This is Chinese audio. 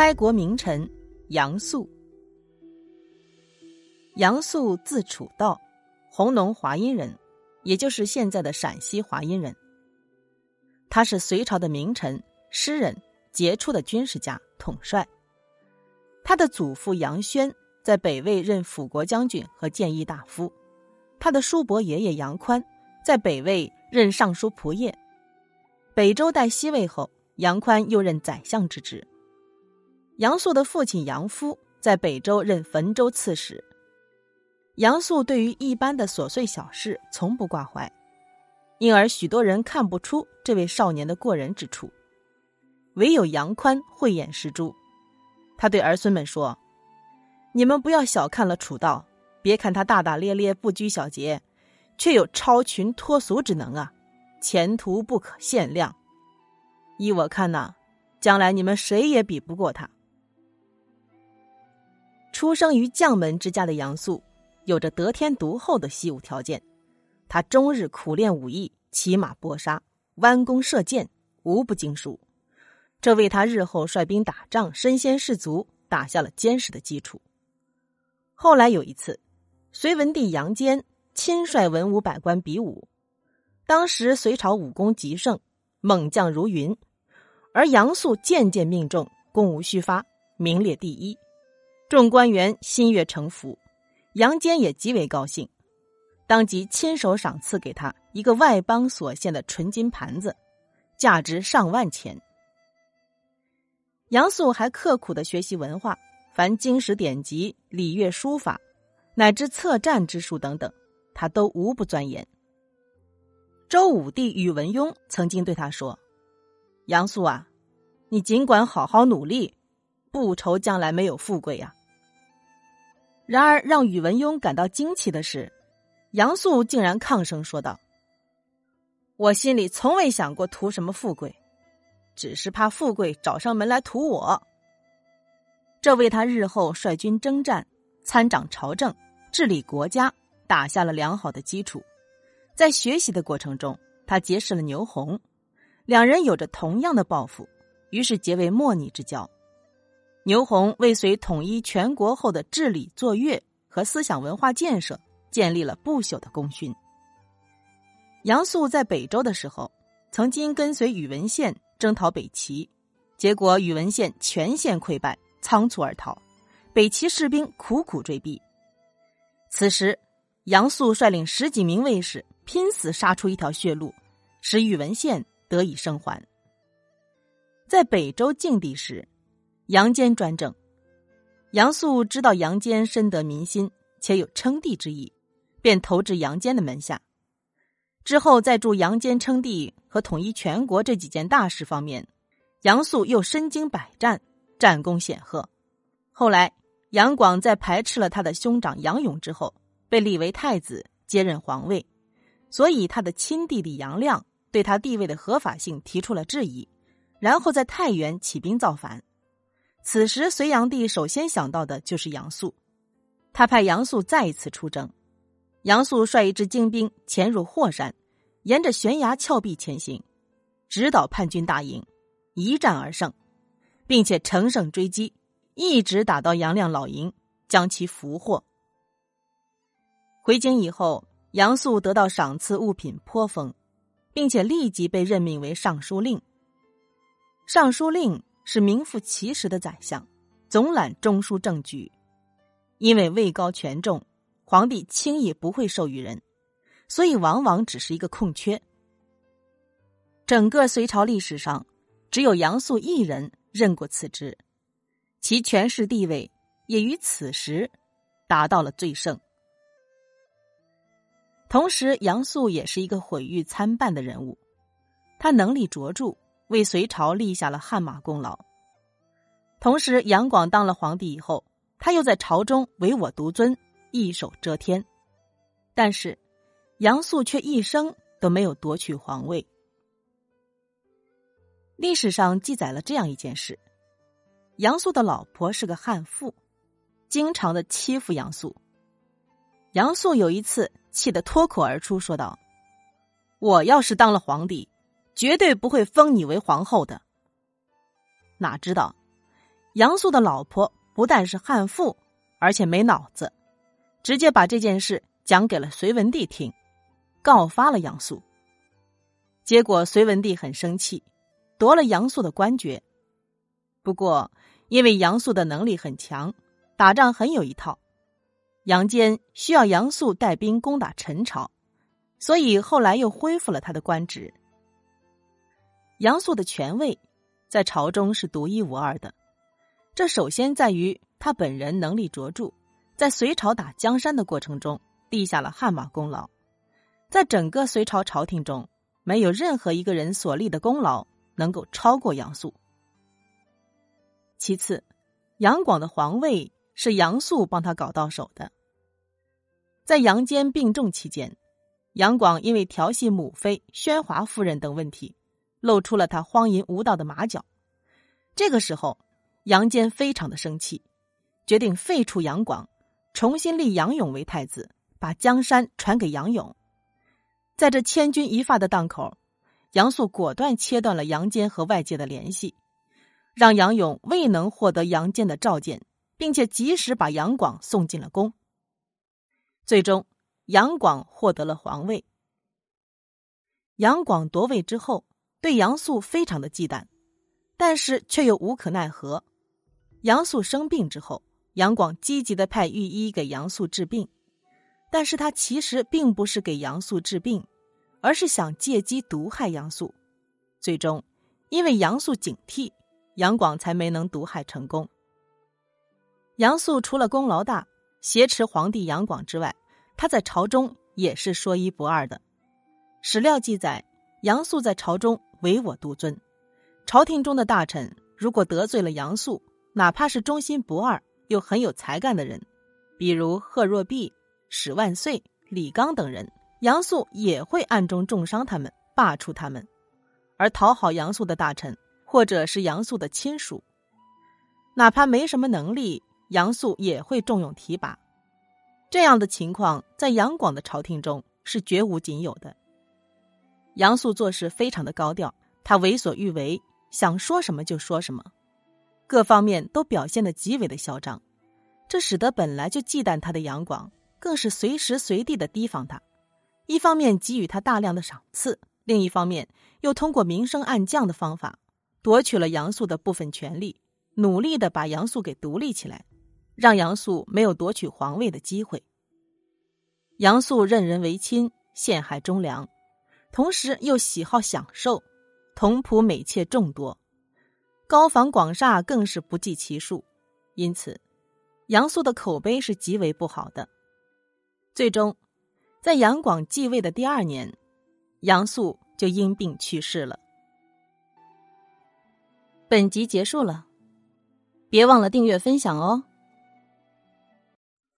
开国名臣杨素。杨素字楚道，弘农华阴人，也就是现在的陕西华阴人。他是隋朝的名臣、诗人，杰出的军事家、统帅。他的祖父杨轩在北魏任辅国将军和谏议大夫，他的叔伯爷爷杨宽在北魏任尚书仆射。北周代西魏后，杨宽又任宰相之职。杨素的父亲杨夫在北周任汾州刺史。杨素对于一般的琐碎小事从不挂怀，因而许多人看不出这位少年的过人之处。唯有杨宽慧眼识珠，他对儿孙们说：“你们不要小看了楚道，别看他大大咧咧、不拘小节，却有超群脱俗之能啊，前途不可限量。依我看呐，将来你们谁也比不过他。”出生于将门之家的杨素，有着得天独厚的习武条件。他终日苦练武艺，骑马搏杀，弯弓射箭，无不精熟。这为他日后率兵打仗、身先士卒打下了坚实的基础。后来有一次，隋文帝杨坚亲率文武百官比武，当时隋朝武功极盛，猛将如云，而杨素渐渐命中，攻无虚发，名列第一。众官员心悦诚服，杨坚也极为高兴，当即亲手赏赐给他一个外邦所献的纯金盘子，价值上万钱。杨素还刻苦的学习文化，凡经史典籍、礼乐书法，乃至策战之术等等，他都无不钻研。周武帝宇文邕曾经对他说：“杨素啊，你尽管好好努力，不愁将来没有富贵呀。”然而，让宇文邕感到惊奇的是，杨素竟然抗声说道：“我心里从未想过图什么富贵，只是怕富贵找上门来图我。”这为他日后率军征战、参掌朝政、治理国家打下了良好的基础。在学习的过程中，他结识了牛弘，两人有着同样的抱负，于是结为莫逆之交。牛弘为隋统一全国后的治理、作乐和思想文化建设建立了不朽的功勋。杨素在北周的时候，曾经跟随宇文宪征讨北齐，结果宇文宪全线溃败，仓促而逃，北齐士兵苦苦追逼。此时，杨素率领十几名卫士，拼死杀出一条血路，使宇文宪得以生还。在北周静帝时。杨坚专政，杨素知道杨坚深得民心，且有称帝之意，便投至杨坚的门下。之后，在助杨坚称帝和统一全国这几件大事方面，杨素又身经百战，战功显赫。后来，杨广在排斥了他的兄长杨勇之后，被立为太子，接任皇位，所以他的亲弟弟杨亮对他地位的合法性提出了质疑，然后在太原起兵造反。此时，隋炀帝首先想到的就是杨素，他派杨素再一次出征。杨素率一支精兵潜入霍山，沿着悬崖峭壁前行，直捣叛军大营，一战而胜，并且乘胜追击，一直打到杨亮老营，将其俘获。回京以后，杨素得到赏赐物品颇丰，并且立即被任命为尚书令。尚书令。是名副其实的宰相，总揽中枢政局。因为位高权重，皇帝轻易不会授予人，所以往往只是一个空缺。整个隋朝历史上，只有杨素一人任过此职，其权势地位也于此时达到了最盛。同时，杨素也是一个毁誉参半的人物，他能力卓著。为隋朝立下了汗马功劳。同时，杨广当了皇帝以后，他又在朝中唯我独尊，一手遮天。但是，杨素却一生都没有夺取皇位。历史上记载了这样一件事：杨素的老婆是个悍妇，经常的欺负杨素。杨素有一次气得脱口而出，说道：“我要是当了皇帝。”绝对不会封你为皇后的。哪知道，杨素的老婆不但是悍妇，而且没脑子，直接把这件事讲给了隋文帝听，告发了杨素。结果隋文帝很生气，夺了杨素的官爵。不过，因为杨素的能力很强，打仗很有一套，杨坚需要杨素带兵攻打陈朝，所以后来又恢复了他的官职。杨素的权位在朝中是独一无二的。这首先在于他本人能力卓著，在隋朝打江山的过程中立下了汗马功劳，在整个隋朝朝廷中，没有任何一个人所立的功劳能够超过杨素。其次，杨广的皇位是杨素帮他搞到手的。在杨坚病重期间，杨广因为调戏母妃宣华夫人等问题，露出了他荒淫无道的马脚。这个时候。杨坚非常的生气，决定废除杨广，重新立杨勇为太子，把江山传给杨勇。在这千钧一发的当口，杨素果断切断了杨坚和外界的联系，让杨勇未能获得杨坚的召见，并且及时把杨广送进了宫。最终，杨广获得了皇位。杨广夺位之后，对杨素非常的忌惮，但是却又无可奈何。杨素生病之后，杨广积极的派御医给杨素治病，但是他其实并不是给杨素治病，而是想借机毒害杨素。最终，因为杨素警惕，杨广才没能毒害成功。杨素除了功劳大，挟持皇帝杨广之外，他在朝中也是说一不二的。史料记载，杨素在朝中唯我独尊，朝廷中的大臣如果得罪了杨素。哪怕是忠心不二又很有才干的人，比如贺若弼、史万岁、李纲等人，杨素也会暗中重伤他们，罢黜他们。而讨好杨素的大臣，或者是杨素的亲属，哪怕没什么能力，杨素也会重用提拔。这样的情况在杨广的朝廷中是绝无仅有的。杨素做事非常的高调，他为所欲为，想说什么就说什么。各方面都表现的极为的嚣张，这使得本来就忌惮他的杨广，更是随时随地的提防他。一方面给予他大量的赏赐，另一方面又通过明升暗降的方法，夺取了杨素的部分权利，努力的把杨素给独立起来，让杨素没有夺取皇位的机会。杨素任人唯亲，陷害忠良，同时又喜好享受，童仆美妾众多。高房广厦更是不计其数，因此杨素的口碑是极为不好的。最终，在杨广继位的第二年，杨素就因病去世了。本集结束了，别忘了订阅分享哦。